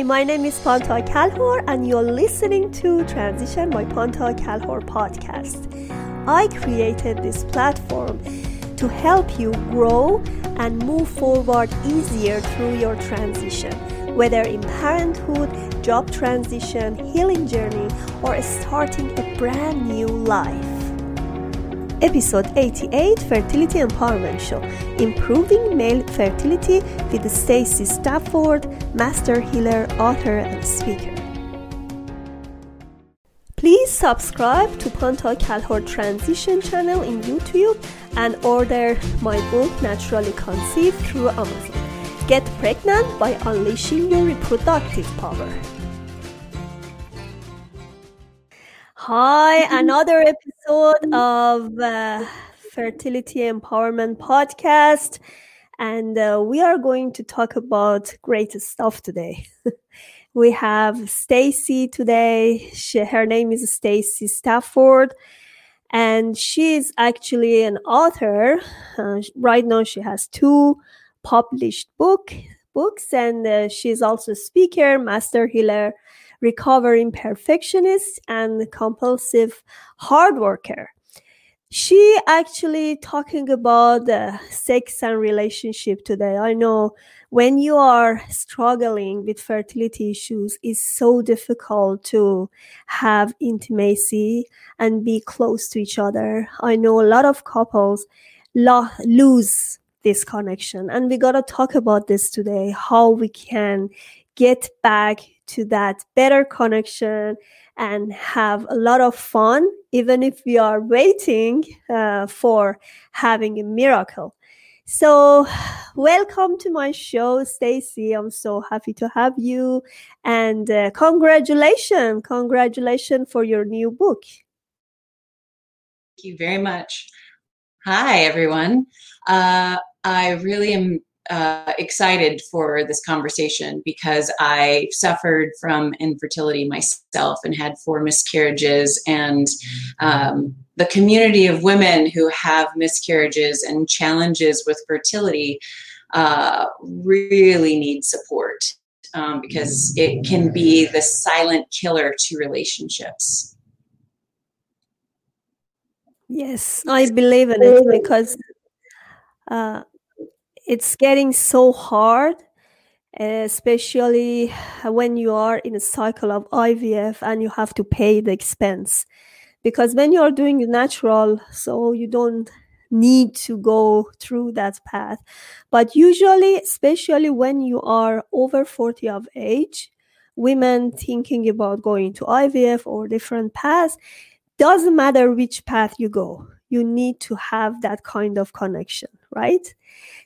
Hi, my name is Panta Kalhor, and you're listening to Transition by Panta Kalhor podcast. I created this platform to help you grow and move forward easier through your transition, whether in parenthood, job transition, healing journey, or starting a brand new life. Episode 88 Fertility Empowerment Show Improving Male Fertility with Stacy Stafford, Master Healer, author, and speaker. Please subscribe to Panta Kalhor Transition channel in YouTube and order my book Naturally Conceived through Amazon. Get pregnant by unleashing your reproductive power. Hi, another episode of uh, Fertility Empowerment Podcast. And uh, we are going to talk about great stuff today. we have Stacy today. She, her name is Stacy Stafford. And she is actually an author. Uh, right now, she has two published book books, and uh, she's also a speaker, master healer, recovering perfectionist and compulsive hard worker. She actually talking about the sex and relationship today. I know when you are struggling with fertility issues, it's so difficult to have intimacy and be close to each other. I know a lot of couples lo- lose this connection and we got to talk about this today how we can get back to that better connection and have a lot of fun, even if we are waiting uh, for having a miracle. So, welcome to my show, Stacy. I'm so happy to have you, and uh, congratulations, congratulations for your new book. Thank you very much. Hi, everyone. Uh, I really am uh, excited for this conversation because I suffered from infertility myself and had four miscarriages, and um, the community of women who have miscarriages and challenges with fertility uh, really need support um, because it can be the silent killer to relationships. Yes, I believe in it because. Uh, it's getting so hard especially when you are in a cycle of IVF and you have to pay the expense. Because when you are doing natural, so you don't need to go through that path. But usually, especially when you are over 40 of age, women thinking about going to IVF or different paths, doesn't matter which path you go, you need to have that kind of connection, right?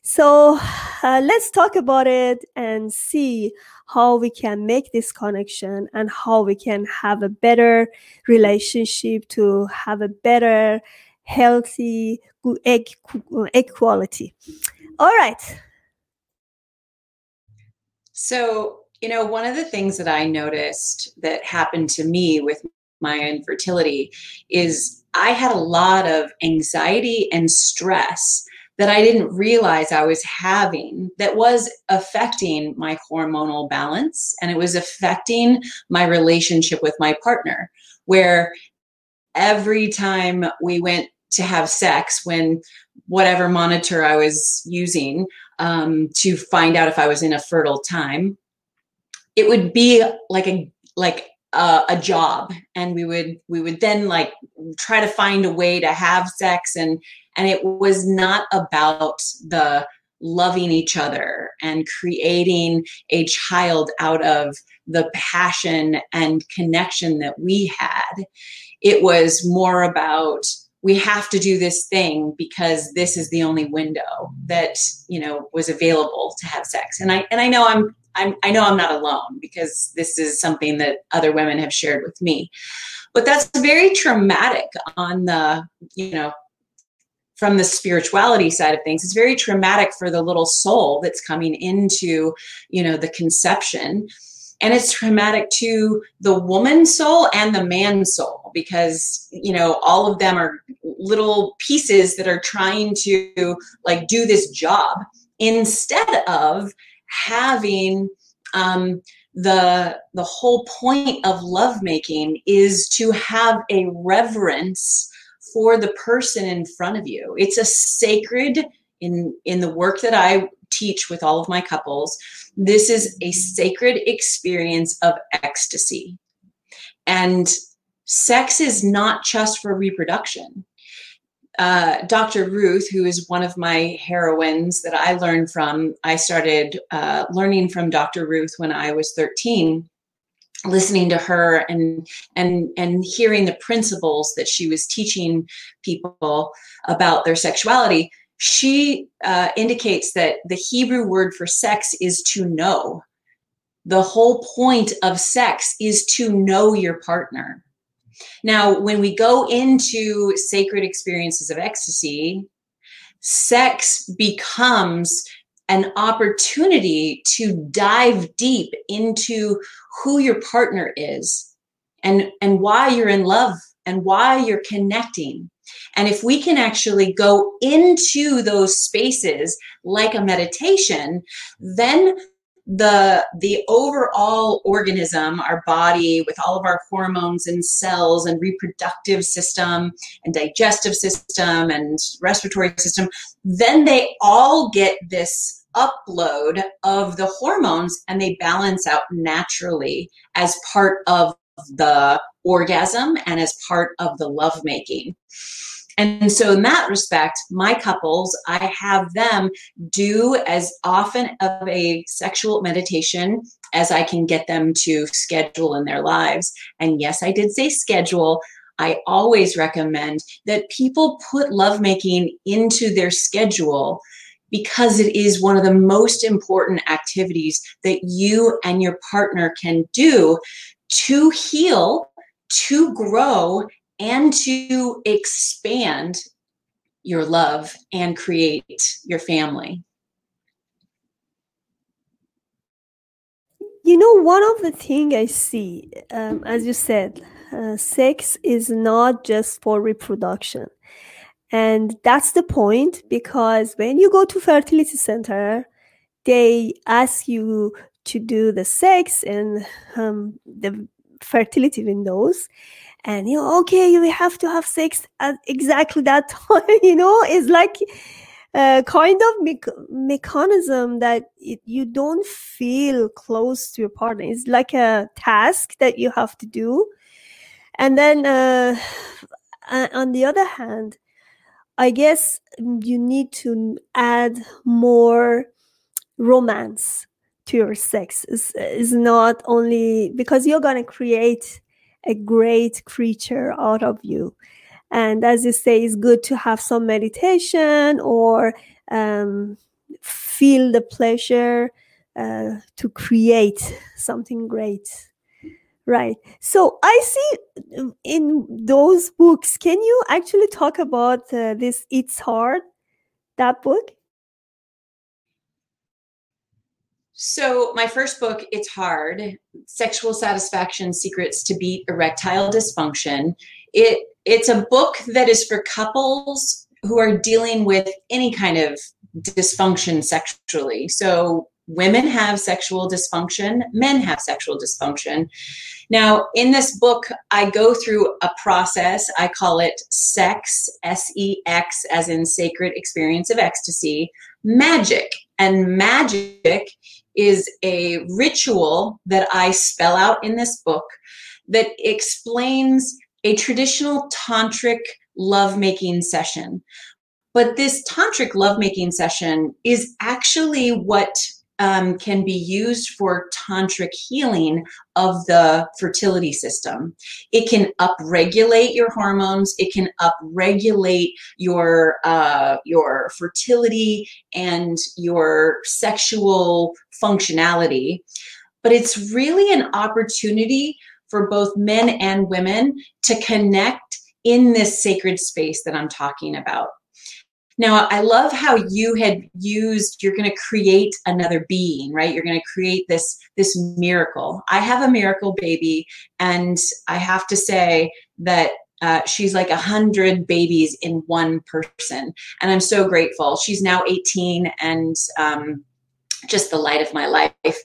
So uh, let's talk about it and see how we can make this connection and how we can have a better relationship to have a better, healthy egg, egg quality. All right. So, you know, one of the things that I noticed that happened to me with my infertility is I had a lot of anxiety and stress that I didn't realize I was having that was affecting my hormonal balance and it was affecting my relationship with my partner. Where every time we went to have sex, when whatever monitor I was using um, to find out if I was in a fertile time, it would be like a like a job and we would we would then like try to find a way to have sex and and it was not about the loving each other and creating a child out of the passion and connection that we had it was more about we have to do this thing because this is the only window that you know was available to have sex and i and i know i'm I'm, I know I'm not alone because this is something that other women have shared with me. But that's very traumatic on the, you know, from the spirituality side of things it's very traumatic for the little soul that's coming into you know the conception. And it's traumatic to the woman soul and the man soul because you know all of them are little pieces that are trying to like do this job instead of having Um, the the whole point of lovemaking is to have a reverence for the person in front of you. It's a sacred in in the work that I teach with all of my couples. This is a sacred experience of ecstasy. And sex is not just for reproduction uh, Dr. Ruth, who is one of my heroines that I learned from, I started uh, learning from Dr. Ruth when I was 13 listening to her and and and hearing the principles that she was teaching people about their sexuality she uh, indicates that the hebrew word for sex is to know. The whole point of sex is to know your partner. Now, when we go into sacred experiences of ecstasy, sex becomes an opportunity to dive deep into who your partner is and, and why you're in love and why you're connecting. And if we can actually go into those spaces like a meditation, then the the overall organism our body with all of our hormones and cells and reproductive system and digestive system and respiratory system then they all get this upload of the hormones and they balance out naturally as part of the orgasm and as part of the lovemaking and so, in that respect, my couples, I have them do as often of a sexual meditation as I can get them to schedule in their lives. And yes, I did say schedule. I always recommend that people put lovemaking into their schedule because it is one of the most important activities that you and your partner can do to heal, to grow, and to expand your love and create your family. You know, one of the things I see, um, as you said, uh, sex is not just for reproduction. And that's the point because when you go to fertility center, they ask you to do the sex and um, the fertility windows. And you know okay you have to have sex at exactly that time you know? It's like a kind of me- mechanism that it, you don't feel close to your partner. It's like a task that you have to do. And then uh, on the other hand i guess you need to add more romance to your sex is is not only because you're going to create a great creature out of you. And as you say, it's good to have some meditation or um, feel the pleasure uh, to create something great. Right. So I see in those books, can you actually talk about uh, this It's Hard, that book? So, my first book, It's Hard Sexual Satisfaction Secrets to Beat Erectile Dysfunction. It, it's a book that is for couples who are dealing with any kind of dysfunction sexually. So, women have sexual dysfunction, men have sexual dysfunction. Now, in this book, I go through a process. I call it sex, S E X, as in sacred experience of ecstasy, magic. And magic is a ritual that I spell out in this book that explains a traditional tantric lovemaking session. But this tantric lovemaking session is actually what um, can be used for tantric healing of the fertility system. It can upregulate your hormones. It can upregulate your uh, your fertility and your sexual functionality. But it's really an opportunity for both men and women to connect in this sacred space that I'm talking about. Now, I love how you had used you're going to create another being, right? You're going to create this this miracle. I have a miracle baby and I have to say that uh, she's like a hundred babies in one person, and I'm so grateful. She's now 18 and um, just the light of my life.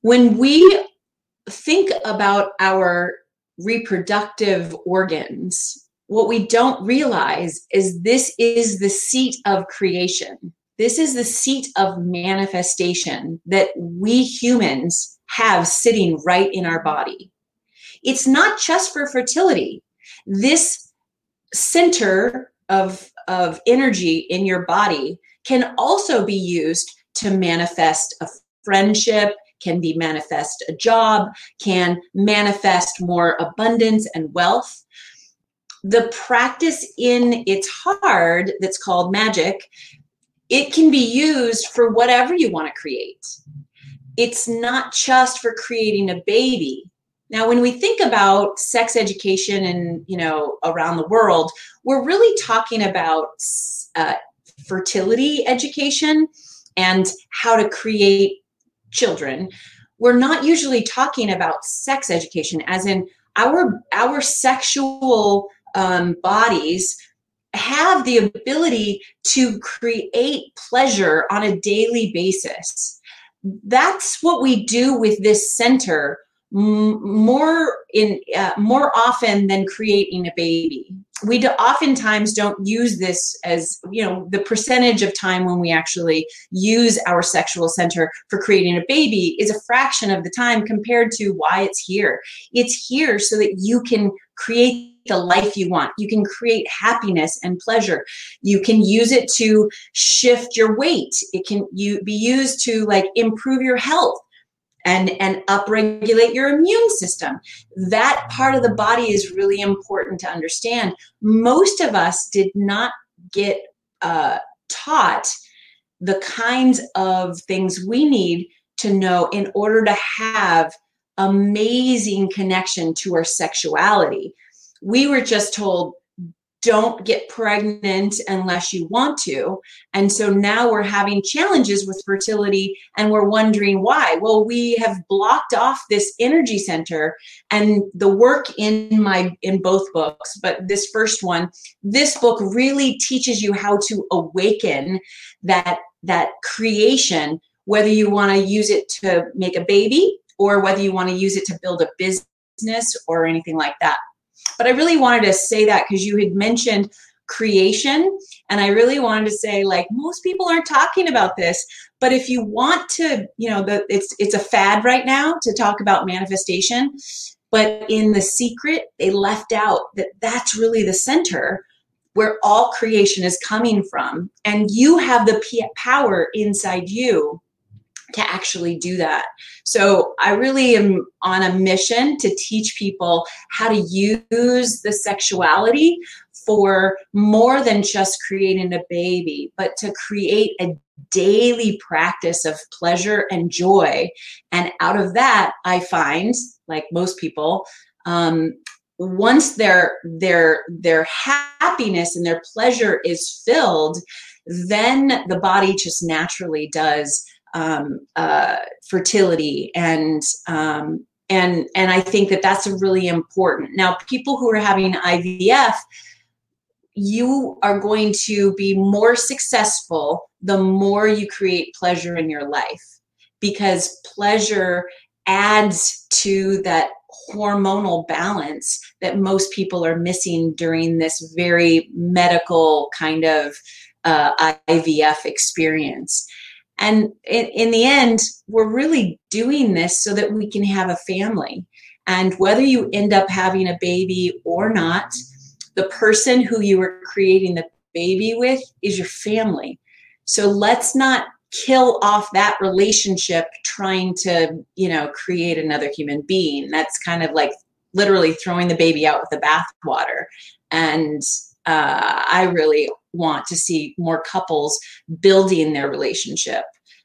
when we think about our reproductive organs, what we don't realize is this is the seat of creation. This is the seat of manifestation that we humans have sitting right in our body. It's not just for fertility. This center of, of energy in your body can also be used to manifest a friendship, can be manifest a job, can manifest more abundance and wealth. The practice in It's Hard that's called magic, it can be used for whatever you want to create. It's not just for creating a baby. Now, when we think about sex education and you know around the world, we're really talking about uh, fertility education and how to create children we're not usually talking about sex education as in our our sexual um, bodies have the ability to create pleasure on a daily basis. That's what we do with this center more in uh, more often than creating a baby. We do, oftentimes don't use this as you know the percentage of time when we actually use our sexual center for creating a baby is a fraction of the time compared to why it's here. It's here so that you can create the life you want. You can create happiness and pleasure. You can use it to shift your weight. It can you be used to like improve your health and and upregulate your immune system. That part of the body is really important to understand. Most of us did not get uh, taught the kinds of things we need to know in order to have amazing connection to our sexuality we were just told don't get pregnant unless you want to. And so now we're having challenges with fertility and we're wondering why. Well, we have blocked off this energy center and the work in my in both books, but this first one, this book really teaches you how to awaken that that creation whether you want to use it to make a baby or whether you want to use it to build a business or anything like that. But I really wanted to say that because you had mentioned creation and i really wanted to say like most people aren't talking about this but if you want to you know the, it's it's a fad right now to talk about manifestation but in the secret they left out that that's really the center where all creation is coming from and you have the power inside you to actually do that. So I really am on a mission to teach people how to use the sexuality for more than just creating a baby, but to create a daily practice of pleasure and joy. And out of that, I find, like most people, um, once their their their happiness and their pleasure is filled, then the body just naturally does um, uh, fertility and um, and and I think that that's really important. Now, people who are having IVF, you are going to be more successful the more you create pleasure in your life because pleasure adds to that hormonal balance that most people are missing during this very medical kind of uh, IVF experience. And in, in the end, we're really doing this so that we can have a family. And whether you end up having a baby or not, the person who you are creating the baby with is your family. So let's not kill off that relationship trying to, you know, create another human being. That's kind of like literally throwing the baby out with the bathwater. And uh, I really want to see more couples building their relationship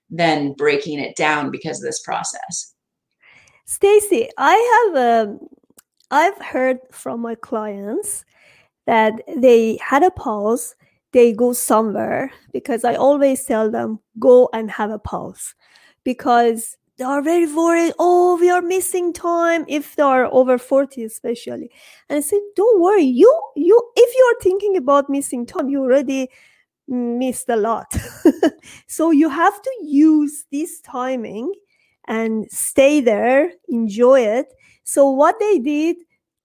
than breaking it down because of this process. Stacy, I have um, I've heard from my clients that they had a pause, they go somewhere because I always tell them go and have a pause because they are very worried. Oh, we are missing time if they are over 40, especially. And I said, don't worry. You, you, if you are thinking about missing time, you already missed a lot. so you have to use this timing and stay there, enjoy it. So what they did,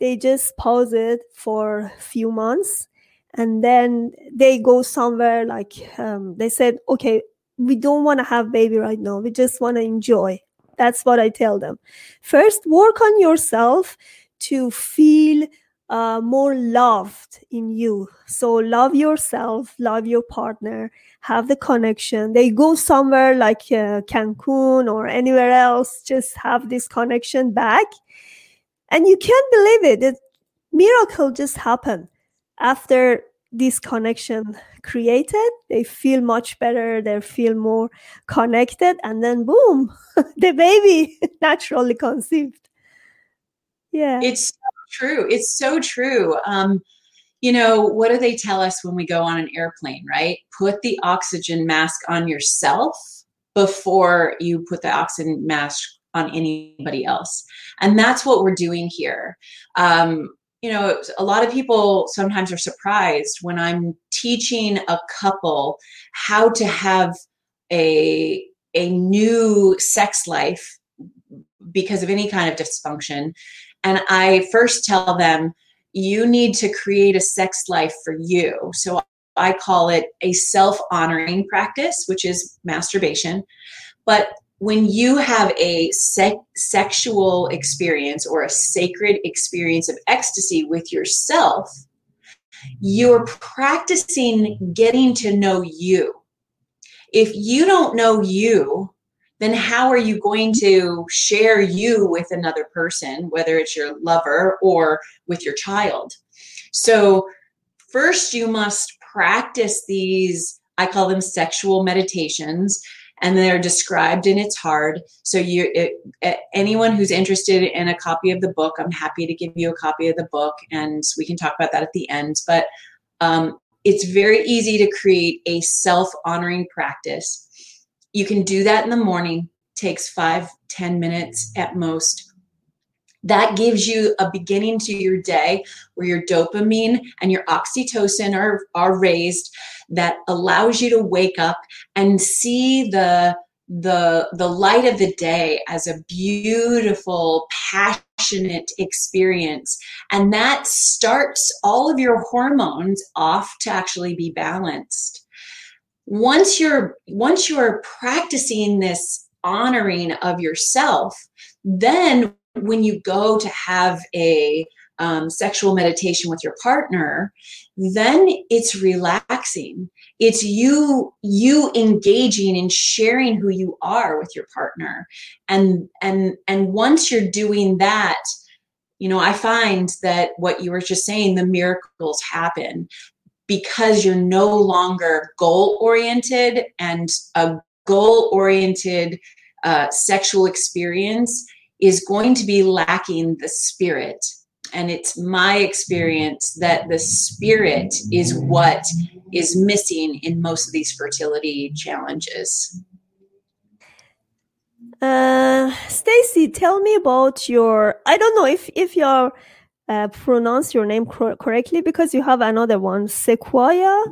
they just pause it for a few months and then they go somewhere like um, they said, okay, we don't want to have baby right now. We just want to enjoy. That's what I tell them. First, work on yourself to feel uh, more loved in you. So love yourself, love your partner, have the connection. They go somewhere like uh, Cancun or anywhere else, just have this connection back. And you can't believe it. The miracle just happened after this connection created. They feel much better. They feel more connected. And then boom, the baby naturally conceived. Yeah. It's true. It's so true. Um, you know, what do they tell us when we go on an airplane, right? Put the oxygen mask on yourself before you put the oxygen mask on anybody else. And that's what we're doing here. Um, you know, a lot of people sometimes are surprised when I'm teaching a couple how to have a a new sex life because of any kind of dysfunction and I first tell them, you need to create a sex life for you. So I call it a self honoring practice, which is masturbation. But when you have a se- sexual experience or a sacred experience of ecstasy with yourself, you're practicing getting to know you. If you don't know you, then how are you going to share you with another person, whether it's your lover or with your child? So, first, you must practice these, I call them sexual meditations. And they're described and It's Hard. So you, it, anyone who's interested in a copy of the book, I'm happy to give you a copy of the book, and we can talk about that at the end. But um, it's very easy to create a self honoring practice you can do that in the morning, takes five, ten minutes at most. That gives you a beginning to your day where your dopamine and your oxytocin are, are raised that allows you to wake up and see the the the light of the day as a beautiful passionate experience. And that starts all of your hormones off to actually be balanced. Once you're once you're practicing this honoring of yourself then when you go to have a um, sexual meditation with your partner then it's relaxing. It's you you engaging and sharing who you are with your partner. And and and once you're doing that you know i find that what you were just saying the miracles happen because you're no longer goal oriented and a goal oriented uh, sexual experience is going to be lacking the spirit. And it's my experience that the spirit is what is missing in most of these fertility challenges. Uh, Stacy, tell me about your. I don't know if if you're uh, pronounce your name cor- correctly because you have another one, Sequoia.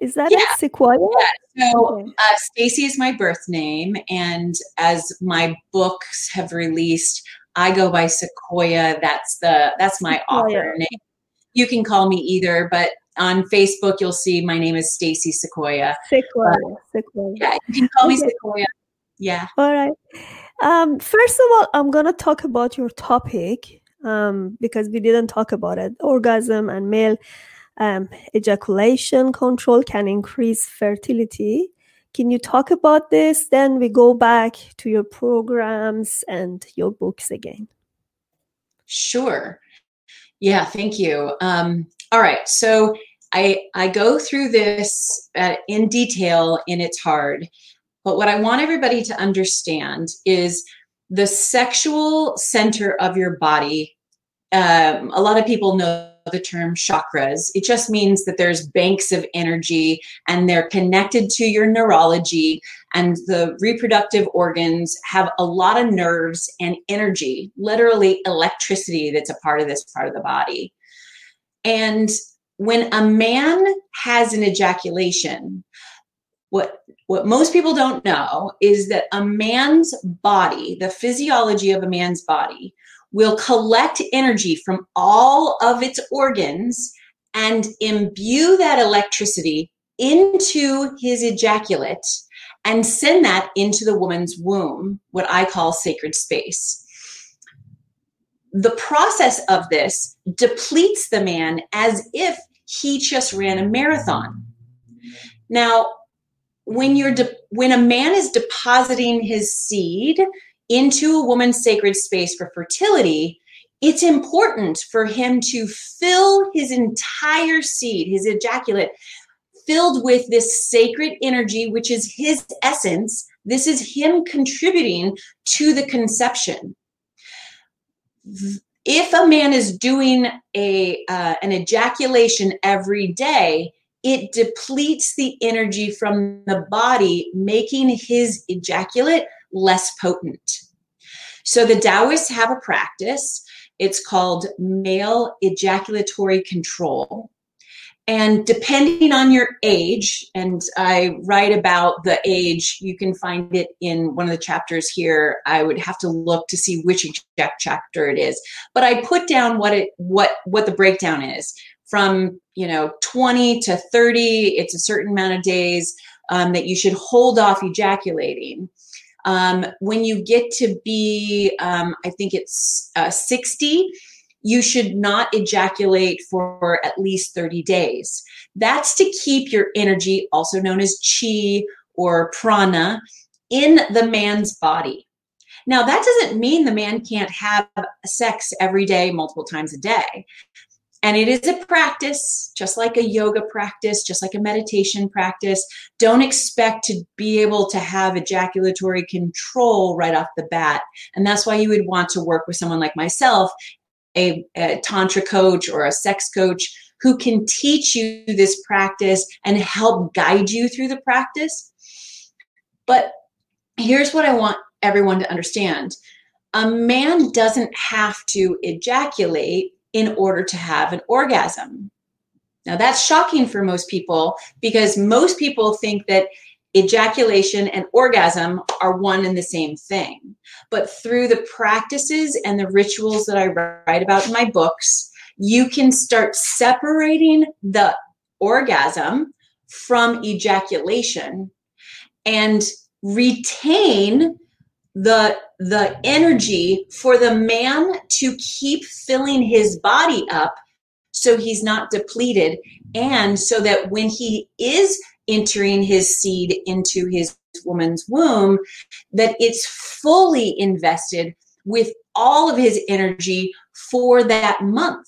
Is that yeah. Sequoia? Yeah. So okay. uh, Stacy is my birth name, and as my books have released, I go by Sequoia. That's the that's my Sequoia. author name. You can call me either, but on Facebook you'll see my name is Stacy Sequoia. Sequoia. Sequoia. Yeah, you can call okay. me Sequoia. Yeah. All right. Um, first of all, I'm gonna talk about your topic um, because we didn't talk about it. Orgasm and male um, ejaculation control can increase fertility. Can you talk about this? Then we go back to your programs and your books again. Sure. Yeah, thank you. Um, all right. So I, I go through this uh, in detail in It's Hard. But what I want everybody to understand is the sexual center of your body. Um, a lot of people know the term chakras. It just means that there's banks of energy and they're connected to your neurology, and the reproductive organs have a lot of nerves and energy, literally electricity that's a part of this part of the body. And when a man has an ejaculation, what what most people don't know is that a man's body, the physiology of a man's body, will collect energy from all of its organs and imbue that electricity into his ejaculate and send that into the woman's womb, what I call sacred space. The process of this depletes the man as if he just ran a marathon. Now, when you're de- when a man is depositing his seed into a woman's sacred space for fertility, it's important for him to fill his entire seed, his ejaculate, filled with this sacred energy, which is his essence. This is him contributing to the conception. If a man is doing a uh, an ejaculation every day, it depletes the energy from the body, making his ejaculate less potent. So the Taoists have a practice. It's called male ejaculatory control. And depending on your age, and I write about the age, you can find it in one of the chapters here. I would have to look to see which exact chapter it is. But I put down what it what what the breakdown is from you know 20 to 30 it's a certain amount of days um, that you should hold off ejaculating um, when you get to be um, i think it's uh, 60 you should not ejaculate for at least 30 days that's to keep your energy also known as chi or prana in the man's body now, that doesn't mean the man can't have sex every day, multiple times a day. And it is a practice, just like a yoga practice, just like a meditation practice. Don't expect to be able to have ejaculatory control right off the bat. And that's why you would want to work with someone like myself, a, a Tantra coach or a sex coach who can teach you this practice and help guide you through the practice. But here's what I want everyone to understand a man doesn't have to ejaculate in order to have an orgasm. Now, that's shocking for most people because most people think that ejaculation and orgasm are one and the same thing. But through the practices and the rituals that I write about in my books, you can start separating the orgasm from ejaculation and retain the the energy for the man to keep filling his body up so he's not depleted and so that when he is entering his seed into his woman's womb that it's fully invested with all of his energy for that month.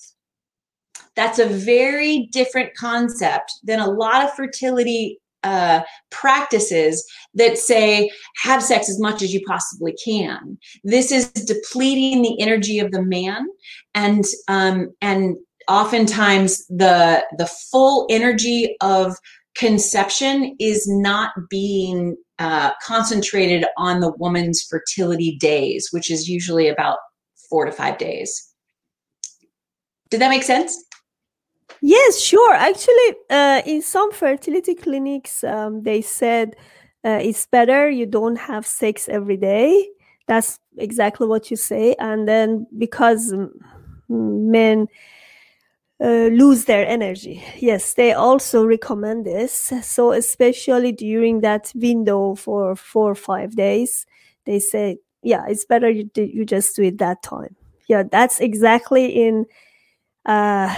That's a very different concept than a lot of fertility uh, practices that say have sex as much as you possibly can. This is depleting the energy of the man, and um, and oftentimes the the full energy of conception is not being uh, concentrated on the woman's fertility days, which is usually about four to five days. Did that make sense? Yes, sure. Actually, uh, in some fertility clinics, um, they said uh, it's better you don't have sex every day. That's exactly what you say. And then because men uh, lose their energy, yes, they also recommend this. So, especially during that window for four or five days, they say, yeah, it's better you, you just do it that time. Yeah, that's exactly in. Uh,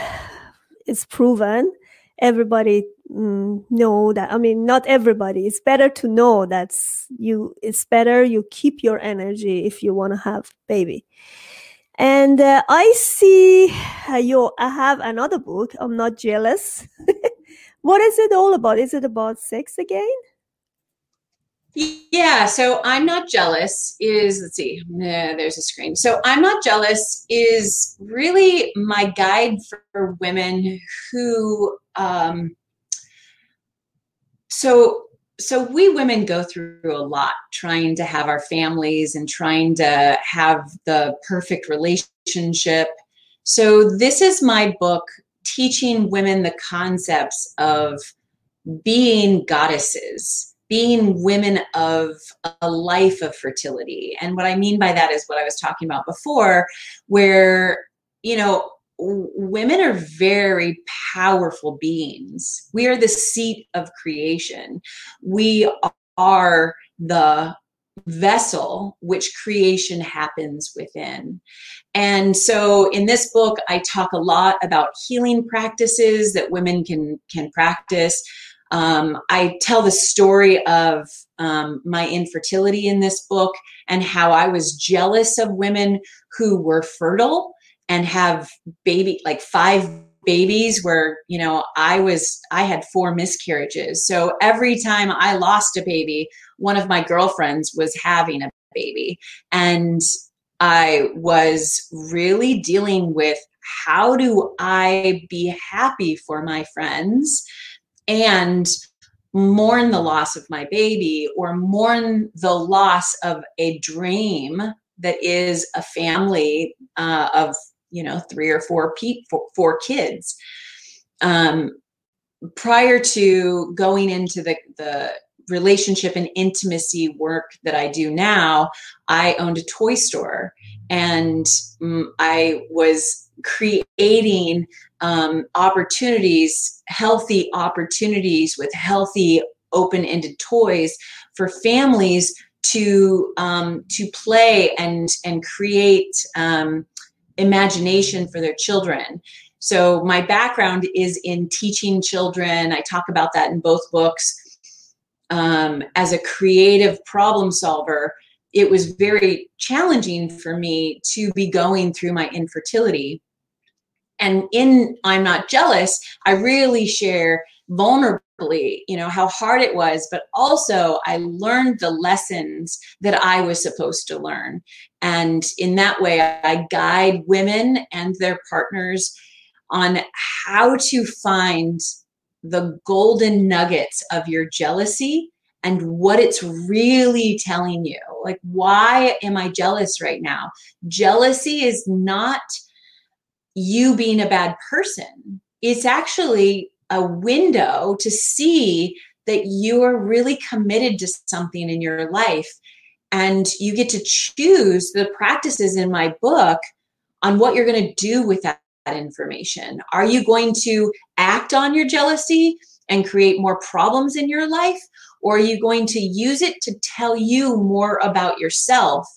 it's proven everybody mm, know that i mean not everybody it's better to know that you it's better you keep your energy if you want to have baby. And uh, i see uh, you i have another book i'm not jealous. What is it all about? Is it about sex again yeah, so I'm not jealous is let's see, there's a screen. So I'm not jealous is really my guide for women who um so so we women go through a lot trying to have our families and trying to have the perfect relationship. So this is my book teaching women the concepts of being goddesses being women of a life of fertility. And what I mean by that is what I was talking about before, where, you know, women are very powerful beings. We are the seat of creation. We are the vessel which creation happens within. And so in this book I talk a lot about healing practices that women can can practice. Um, I tell the story of um, my infertility in this book and how I was jealous of women who were fertile and have baby like five babies where you know i was i had four miscarriages. So every time i lost a baby one of my girlfriends was having a baby. And i was really dealing with how do i be happy for my friends and mourn the loss of my baby or mourn the loss of a dream that is a family uh, of you know three or four four kids. Um, prior to going into the the relationship and intimacy work that I do now, I owned a toy store and um, I was creating um, opportunities, healthy opportunities with healthy open-ended toys for families to um, to play and and create um, imagination for their children. So my background is in teaching children. I talk about that in both books. Um, as a creative problem solver, it was very challenging for me to be going through my infertility. And in I'm Not Jealous, I really share vulnerably, you know, how hard it was, but also I learned the lessons that I was supposed to learn. And in that way, I guide women and their partners on how to find the golden nuggets of your jealousy and what it's really telling you. Like, why am I jealous right now? Jealousy is not you being a bad person, it's actually a window to see that you are really committed to something in your life. And you get to choose the practices in my book on what you're going to do with that, that information. Are you going to act on your jealousy and create more problems in your life? Or are you going to use it to tell you more about yourself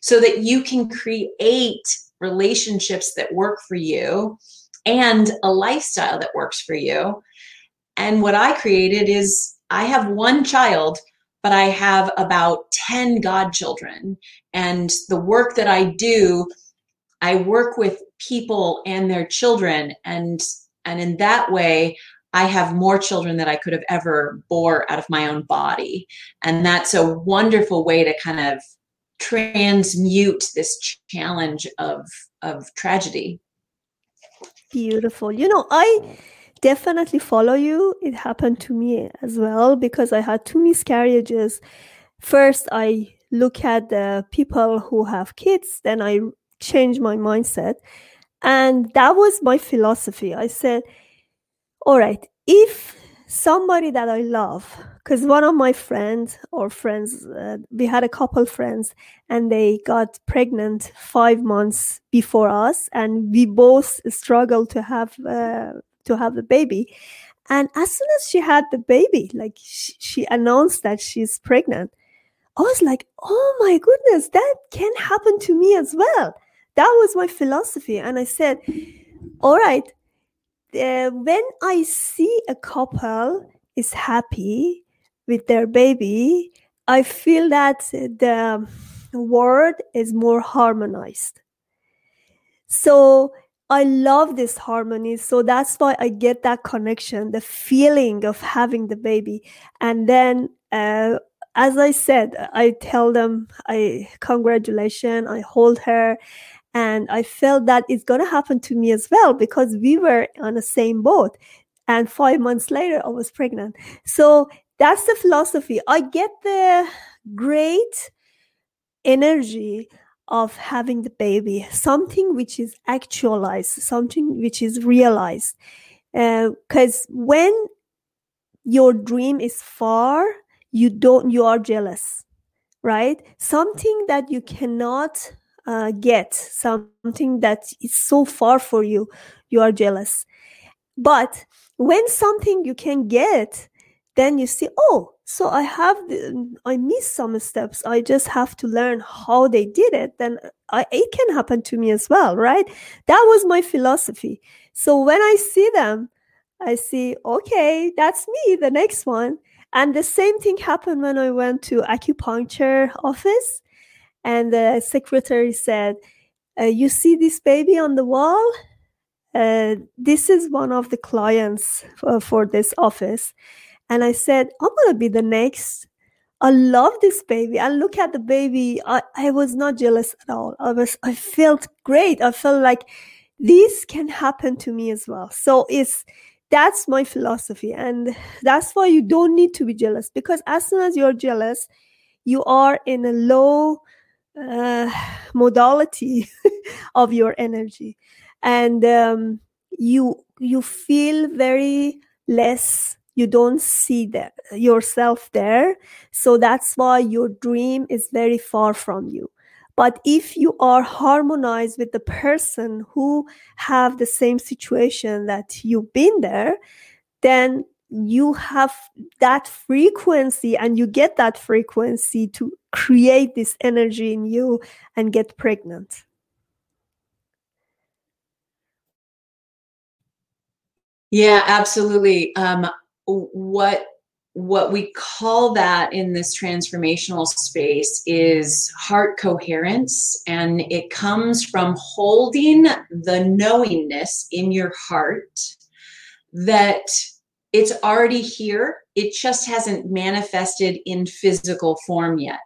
so that you can create relationships that work for you and a lifestyle that works for you. And what I created is I have one child, but I have about 10 godchildren. And the work that I do, I work with people and their children. And, and in that way, I have more children that I could have ever bore out of my own body. And that's a wonderful way to kind of transmute this challenge of, of tragedy. Beautiful. You know, I definitely follow you. It happened to me as well because I had two miscarriages. First, I look at the people who have kids, then I change my mindset. And that was my philosophy. I said, all right, if somebody that I love, because one of my friends or friends, uh, we had a couple friends and they got pregnant five months before us, and we both struggled to have uh, to have the baby. And as soon as she had the baby, like she, she announced that she's pregnant, I was like, oh my goodness, that can happen to me as well. That was my philosophy. And I said, all right, uh, when I see a couple is happy with their baby, I feel that the world is more harmonized. So I love this harmony. So that's why I get that connection, the feeling of having the baby. And then, uh, as I said, I tell them, I congratulations, I hold her, and I felt that it's going to happen to me as well because we were on the same boat. And five months later, I was pregnant. So that's the philosophy. I get the great energy of having the baby, something which is actualized, something which is realized. Because uh, when your dream is far, you don't you are jealous right something that you cannot uh, get something that is so far for you you are jealous. But when something you can get then you see oh so i have the, i missed some steps. I just have to learn how they did it. Then I, it can happen to me as well right? That was my philosophy. So when i see them i see okay that's me the next one. And the same thing happened when I went to acupuncture office, and the secretary said, uh, "You see this baby on the wall? Uh, this is one of the clients for, for this office." And I said, "I'm gonna be the next." I love this baby. I look at the baby. I, I was not jealous at all. I was I felt great. I felt like this can happen to me as well. So it's that's my philosophy and that's why you don't need to be jealous because as soon as you're jealous you are in a low uh, modality of your energy. And um, you you feel very less you don't see that yourself there. So that's why your dream is very far from you. But if you are harmonized with the person who have the same situation that you've been there then you have that frequency and you get that frequency to create this energy in you and get pregnant yeah absolutely um, what what we call that in this transformational space is heart coherence. And it comes from holding the knowingness in your heart that it's already here, it just hasn't manifested in physical form yet.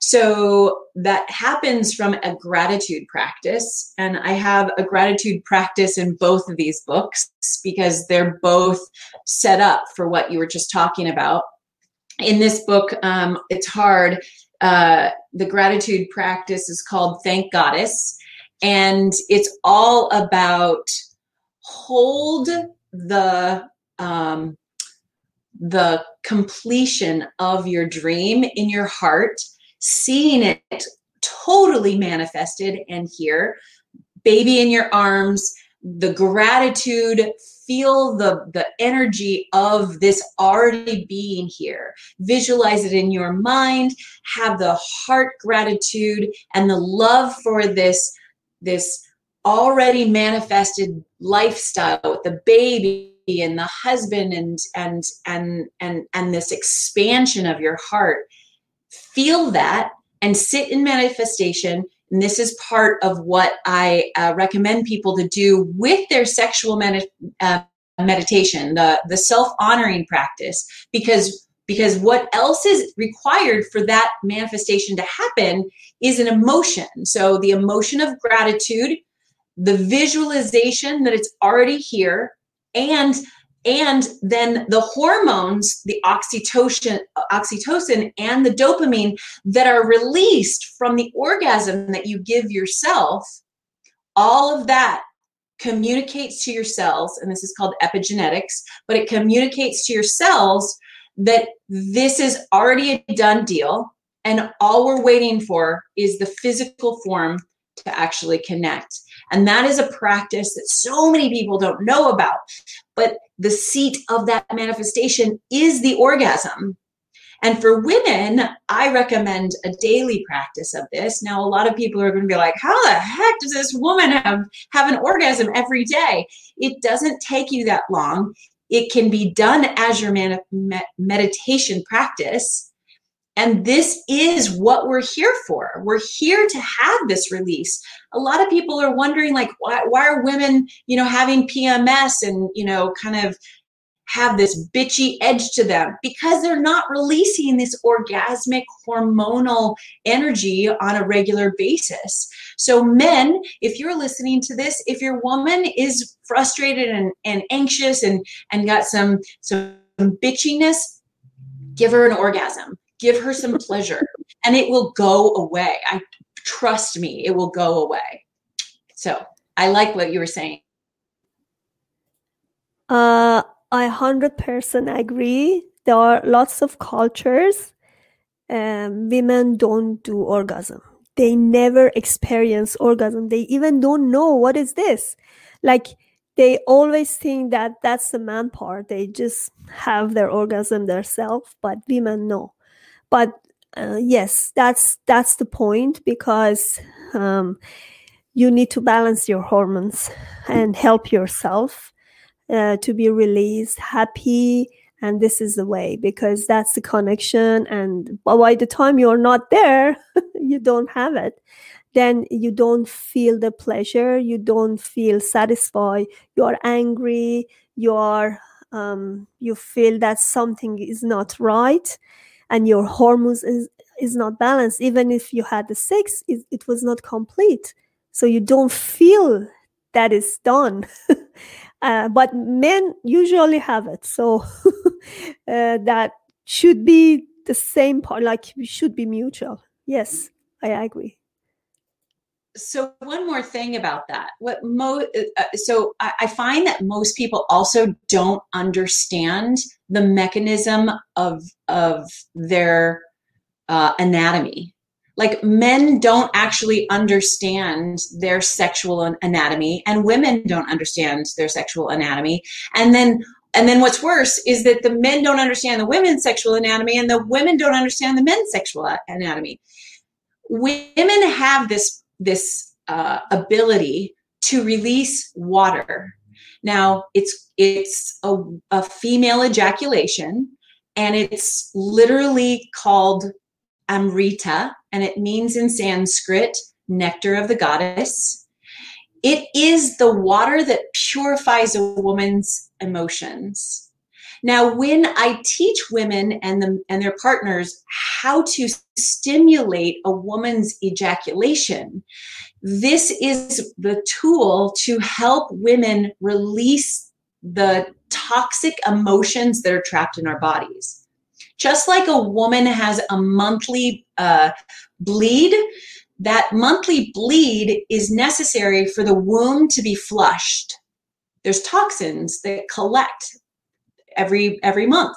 So that happens from a gratitude practice. And I have a gratitude practice in both of these books because they're both set up for what you were just talking about. In this book, um, it's hard. Uh, the gratitude practice is called Thank Goddess. And it's all about hold the um, the completion of your dream in your heart seeing it totally manifested and here baby in your arms the gratitude feel the the energy of this already being here. Visualize it in your mind have the heart gratitude and the love for this this already manifested lifestyle with the baby and the husband and and and and and this expansion of your heart feel that and sit in manifestation. And this is part of what I uh, recommend people to do with their sexual med- uh, meditation, the, the self honoring practice, because because what else is required for that manifestation to happen is an emotion. So the emotion of gratitude, the visualization that it's already here, and and then the hormones the oxytocin oxytocin and the dopamine that are released from the orgasm that you give yourself all of that communicates to your cells and this is called epigenetics but it communicates to your cells that this is already a done deal and all we're waiting for is the physical form to actually connect and that is a practice that so many people don't know about. But the seat of that manifestation is the orgasm. And for women, I recommend a daily practice of this. Now, a lot of people are going to be like, how the heck does this woman have, have an orgasm every day? It doesn't take you that long. It can be done as your man- meditation practice. And this is what we're here for. We're here to have this release. A lot of people are wondering, like, why, why are women, you know, having PMS and, you know, kind of have this bitchy edge to them because they're not releasing this orgasmic hormonal energy on a regular basis. So, men, if you're listening to this, if your woman is frustrated and, and anxious and, and got some, some bitchiness, give her an orgasm give her some pleasure and it will go away. I trust me it will go away. So i like what you were saying. Uh i 100% agree. There are lots of cultures um, women don't do orgasm. They never experience orgasm. They even don't know what is this. Like they always think that that's the man part. They just have their orgasm themselves but women know but uh, yes that's that's the point because um, you need to balance your hormones and help yourself uh, to be released happy. And this is the way because that's the connection. And by the time you're not there you don't have it then you don't feel the pleasure. You don't feel satisfied. You're angry. You're um, you feel that something is not right and your hormones is, is not balanced. Even if you had the sex it, it was not complete. So you don't feel that is done. Uh, but men usually have it. So uh, that should be the same part like we should be mutual. Yes i agree so one more thing about that. What mo uh, so I, I, find that most people also don't understand the mechanism of of their uh, anatomy. Like men don't actually understand their sexual anatomy and women don't understand their sexual anatomy. And then and then what's worse is that the men don't understand the women's sexual anatomy and the women don't understand the men's sexual anatomy. Women have this this uh, ability to release water now it's it's a, a female ejaculation and it's literally called amrita and it means in Sanskrit, nectar of the goddess. It is the water that purifies a woman's emotions. Now, when I teach women and, the, and their partners how to stimulate a woman's ejaculation, this is the tool to help women release the toxic emotions that are trapped in our bodies. Just like a woman has a monthly uh, bleed, that monthly bleed is necessary for the womb to be flushed. There's toxins that collect every every month.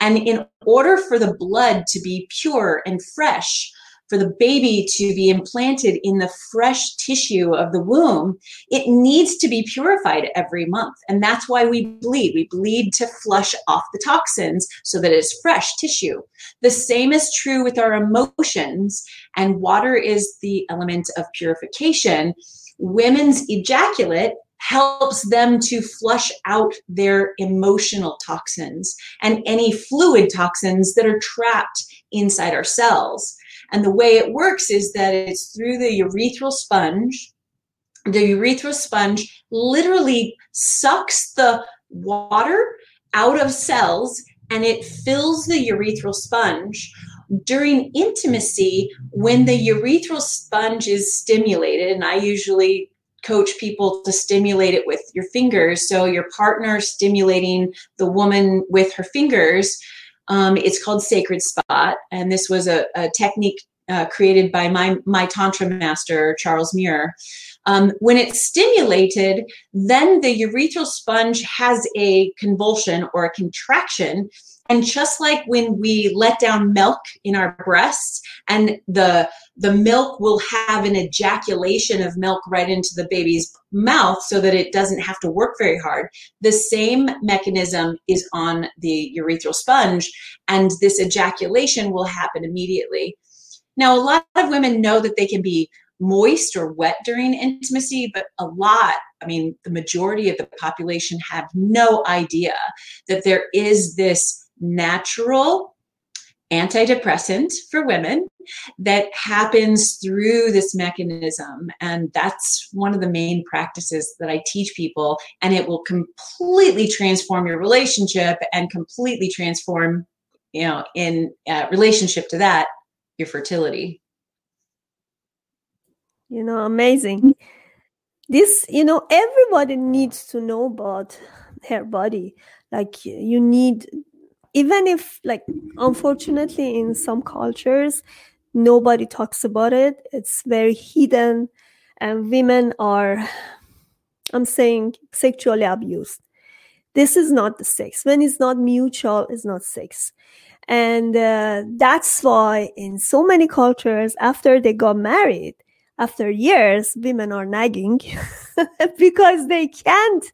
And in order for the blood to be pure and fresh, for the baby to be implanted in the fresh tissue of the womb, it needs to be purified every month. And that's why we bleed. We bleed to flush off the toxins so that it's fresh tissue. The same is true with our emotions, and water is the element of purification. Women's ejaculate helps them to flush out their emotional toxins and any fluid toxins that are trapped inside our cells. And the way it works is that it's through the urethral sponge. The urethral sponge literally sucks the water out of cells and it fills the urethral sponge. During intimacy, when the urethral sponge is stimulated, and I usually coach people to stimulate it with your fingers. So your partner stimulating the woman with her fingers um, it's called Sacred Spot, and this was a, a technique uh, created by my my tantra master Charles Muir. Um, when it's stimulated, then the urethral sponge has a convulsion or a contraction. And just like when we let down milk in our breasts, and the the milk will have an ejaculation of milk right into the baby's mouth so that it doesn't have to work very hard. The same mechanism is on the urethral sponge, and this ejaculation will happen immediately. Now, a lot of women know that they can be moist or wet during intimacy, but a lot, I mean, the majority of the population have no idea that there is this natural antidepressant for women that happens through this mechanism. And that's one of the main practices that i teach people. And it will completely transform your relationship and completely transform you know in uh, relationship to that your fertility. You know amazing. This you know everybody needs to know about their body. Like you need even if like unfortunately in some cultures nobody talks about it. It's very hidden and women are i'm saying sexually abused. This is not the sex. When it's not mutual it's not sex. And uh, that's why in so many cultures after they got married after years women are nagging because they can't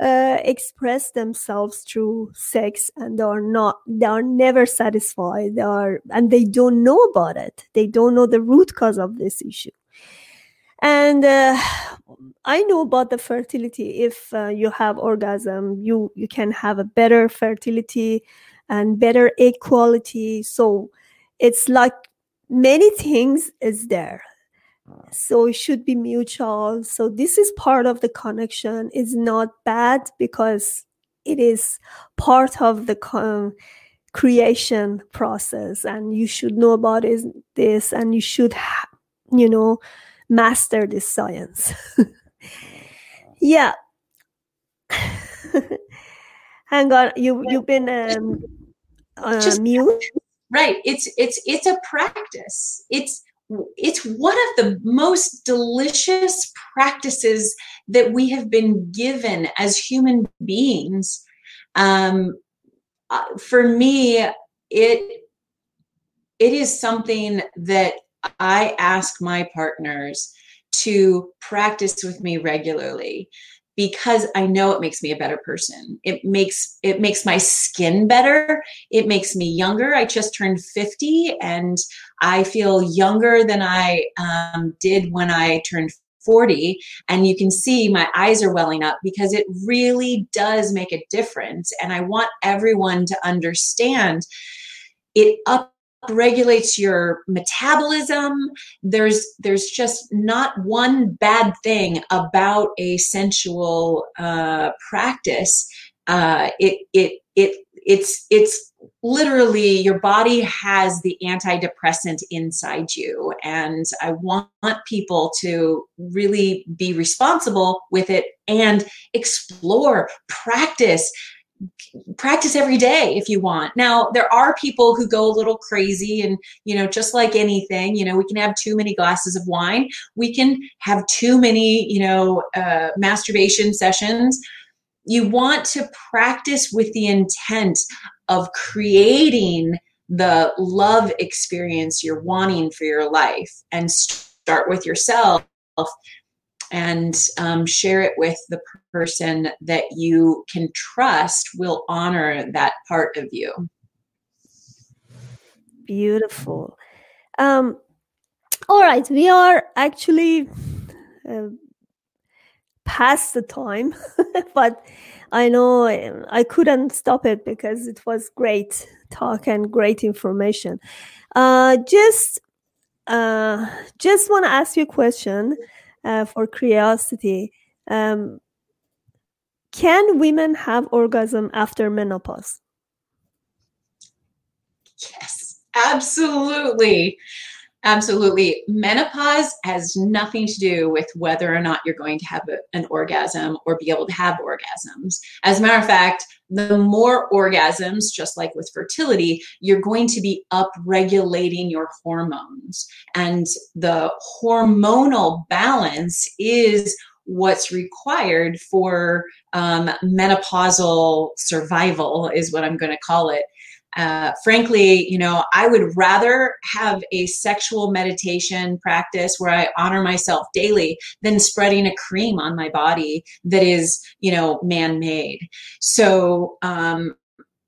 uh, express themselves through sex and they are not they are never satisfied. They are and they don't know about it. They don't know the root cause of this issue. And uh, i know about the fertility. If uh, you have orgasm you you can have a better fertility and better egg quality. So it's like many things is there so it should be mutual. So this is part of the connection. It's not bad because it is part of the con- creation process. And you should know about is this and you should ha- you know master this science. Yeah. Hang on. You you've been um, uh, Just, mute? right. It's it's it's a practice. It's it's one of the most delicious practices that we have been given as human beings. Um, uh, for me, it it is something that I ask my partners to practice with me regularly because I know it makes me a better person. It makes it makes my skin better. It makes me younger. I just turned 50 and I feel younger than I um, did when I turned 40 and you can see my eyes are welling up because it really does make a difference and I want everyone to understand it up regulates your metabolism. There's there's just not one bad thing about a sensual uh, practice. Uh, it it it it's it's literally your body has the antidepressant inside you. And i want people to really be responsible with it and explore practice practice every day if you want. Now, there are people who go a little crazy and, you know, just like anything, you know, we can have too many glasses of wine. We can have too many, you know, uh, masturbation sessions. You want to practice with the intent of creating the love experience you're wanting for your life and start with yourself and um, share it with the person that you can trust will honor that part of you. Beautiful. Um, all right, we are actually uh, past the time, but I know I couldn't stop it because it was great talk and great information. Uh, just, uh, just want to ask you a question uh, for curiosity. Um, can women have orgasm after menopause? Yes, absolutely. Absolutely. Menopause has nothing to do with whether or not you're going to have a, an orgasm or be able to have orgasms. As a matter of fact, the more orgasms, just like with fertility, you're going to be up regulating your hormones. And the hormonal balance is what's required for um, menopausal survival, is what I'm going to call it uh, frankly, you know, I would rather have a sexual meditation practice where I honor myself daily than spreading a cream on my body that is, you know, man made. So, um,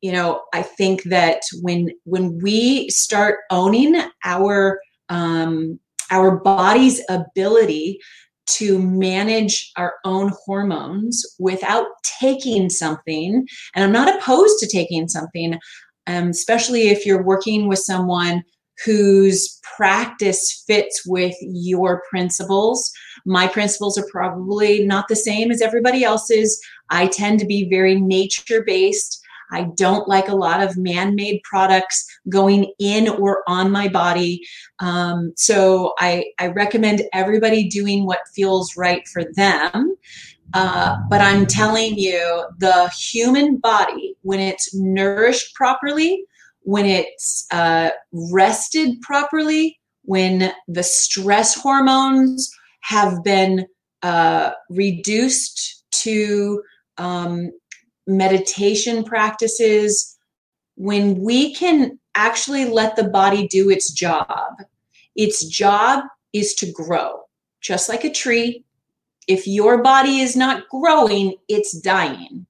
you know, I think that when when we start owning our um, our body's ability to manage our own hormones without taking something. And I'm not opposed to taking something um, especially if you're working with someone whose practice fits with your principles. My principles are probably not the same as everybody else's. I tend to be very nature based. I don't like a lot of man made products going in or on my body. Um, so I, I recommend everybody doing what feels right for them. Uh, but I'm telling you, the human body, when it's nourished properly, when it's uh, rested properly, when the stress hormones have been uh, reduced to um, meditation practices, when we can actually let the body do its job, its job is to grow, just like a tree. If your body is not growing, it's dying.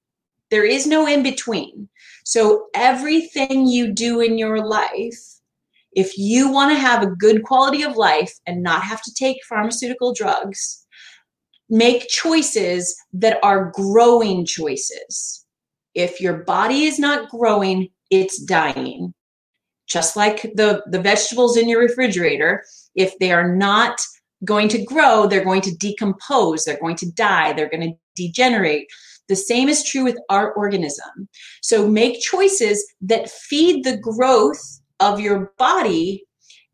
There is no in between. So, everything you do in your life, if you want to have a good quality of life and not have to take pharmaceutical drugs, make choices that are growing choices. If your body is not growing, it's dying. Just like the, the vegetables in your refrigerator, if they are not going to grow, they're going to decompose, they're going to die, they're going to degenerate. The same is true with our organism. So make choices that feed the growth of your body,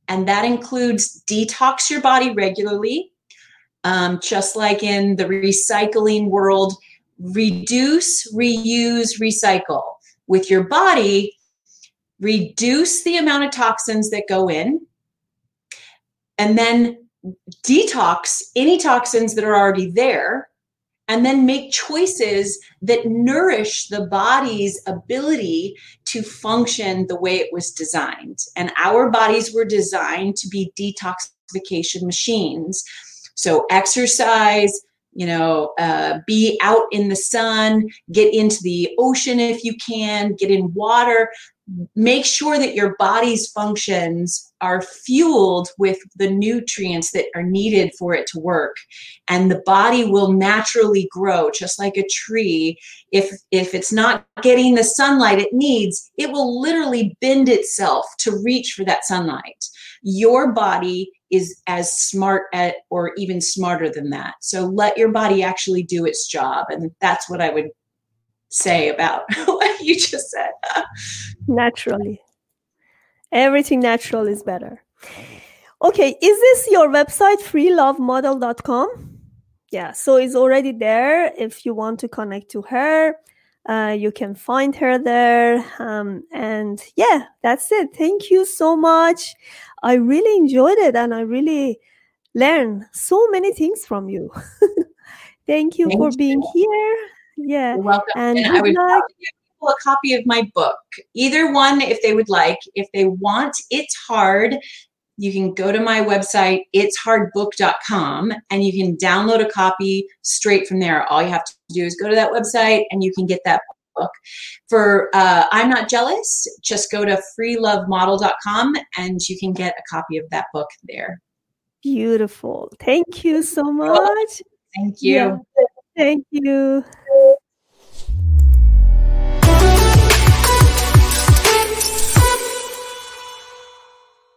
and that includes detox your body regularly, um, just like in the recycling world, reduce, reuse, recycle. With your body, reduce the amount of toxins that go in, and then detox any toxins that are already there and then make choices that nourish the body's ability to function the way it was designed. And our bodies were designed to be detoxification machines. So, exercise, you know, uh, be out in the sun, get into the ocean if you can, get in water make sure that your body's functions are fueled with the nutrients that are needed for it to work. And the body will naturally grow just like a tree. If if it's not getting the sunlight it needs it will literally bend itself to reach for that sunlight. Your body is as smart at or even smarter than that. So let your body actually do its job. And that's what i would say about what you just said. Naturally. Everything natural is better. Okay, is this your website, freelovemodel.com? Yeah, so it's already there. If you want to connect to her, uh, you can find her there. Um, and yeah, that's it. Thank you so much. I really enjoyed it and I really learned so many things from you. Thank you Thank for you. being here. Yeah. You're welcome. And, and I would people a copy of my book. Either one if they would like. If they want It's Hard, you can go to my website, it'shardbook.com, and you can download a copy straight from there. All you have to do is go to that website and you can get that book. For uh, I'm Not Jealous, just go to freelovemodel.com and you can get a copy of that book there. Beautiful. Thank you so much. Thank you. Yeah. Thank you.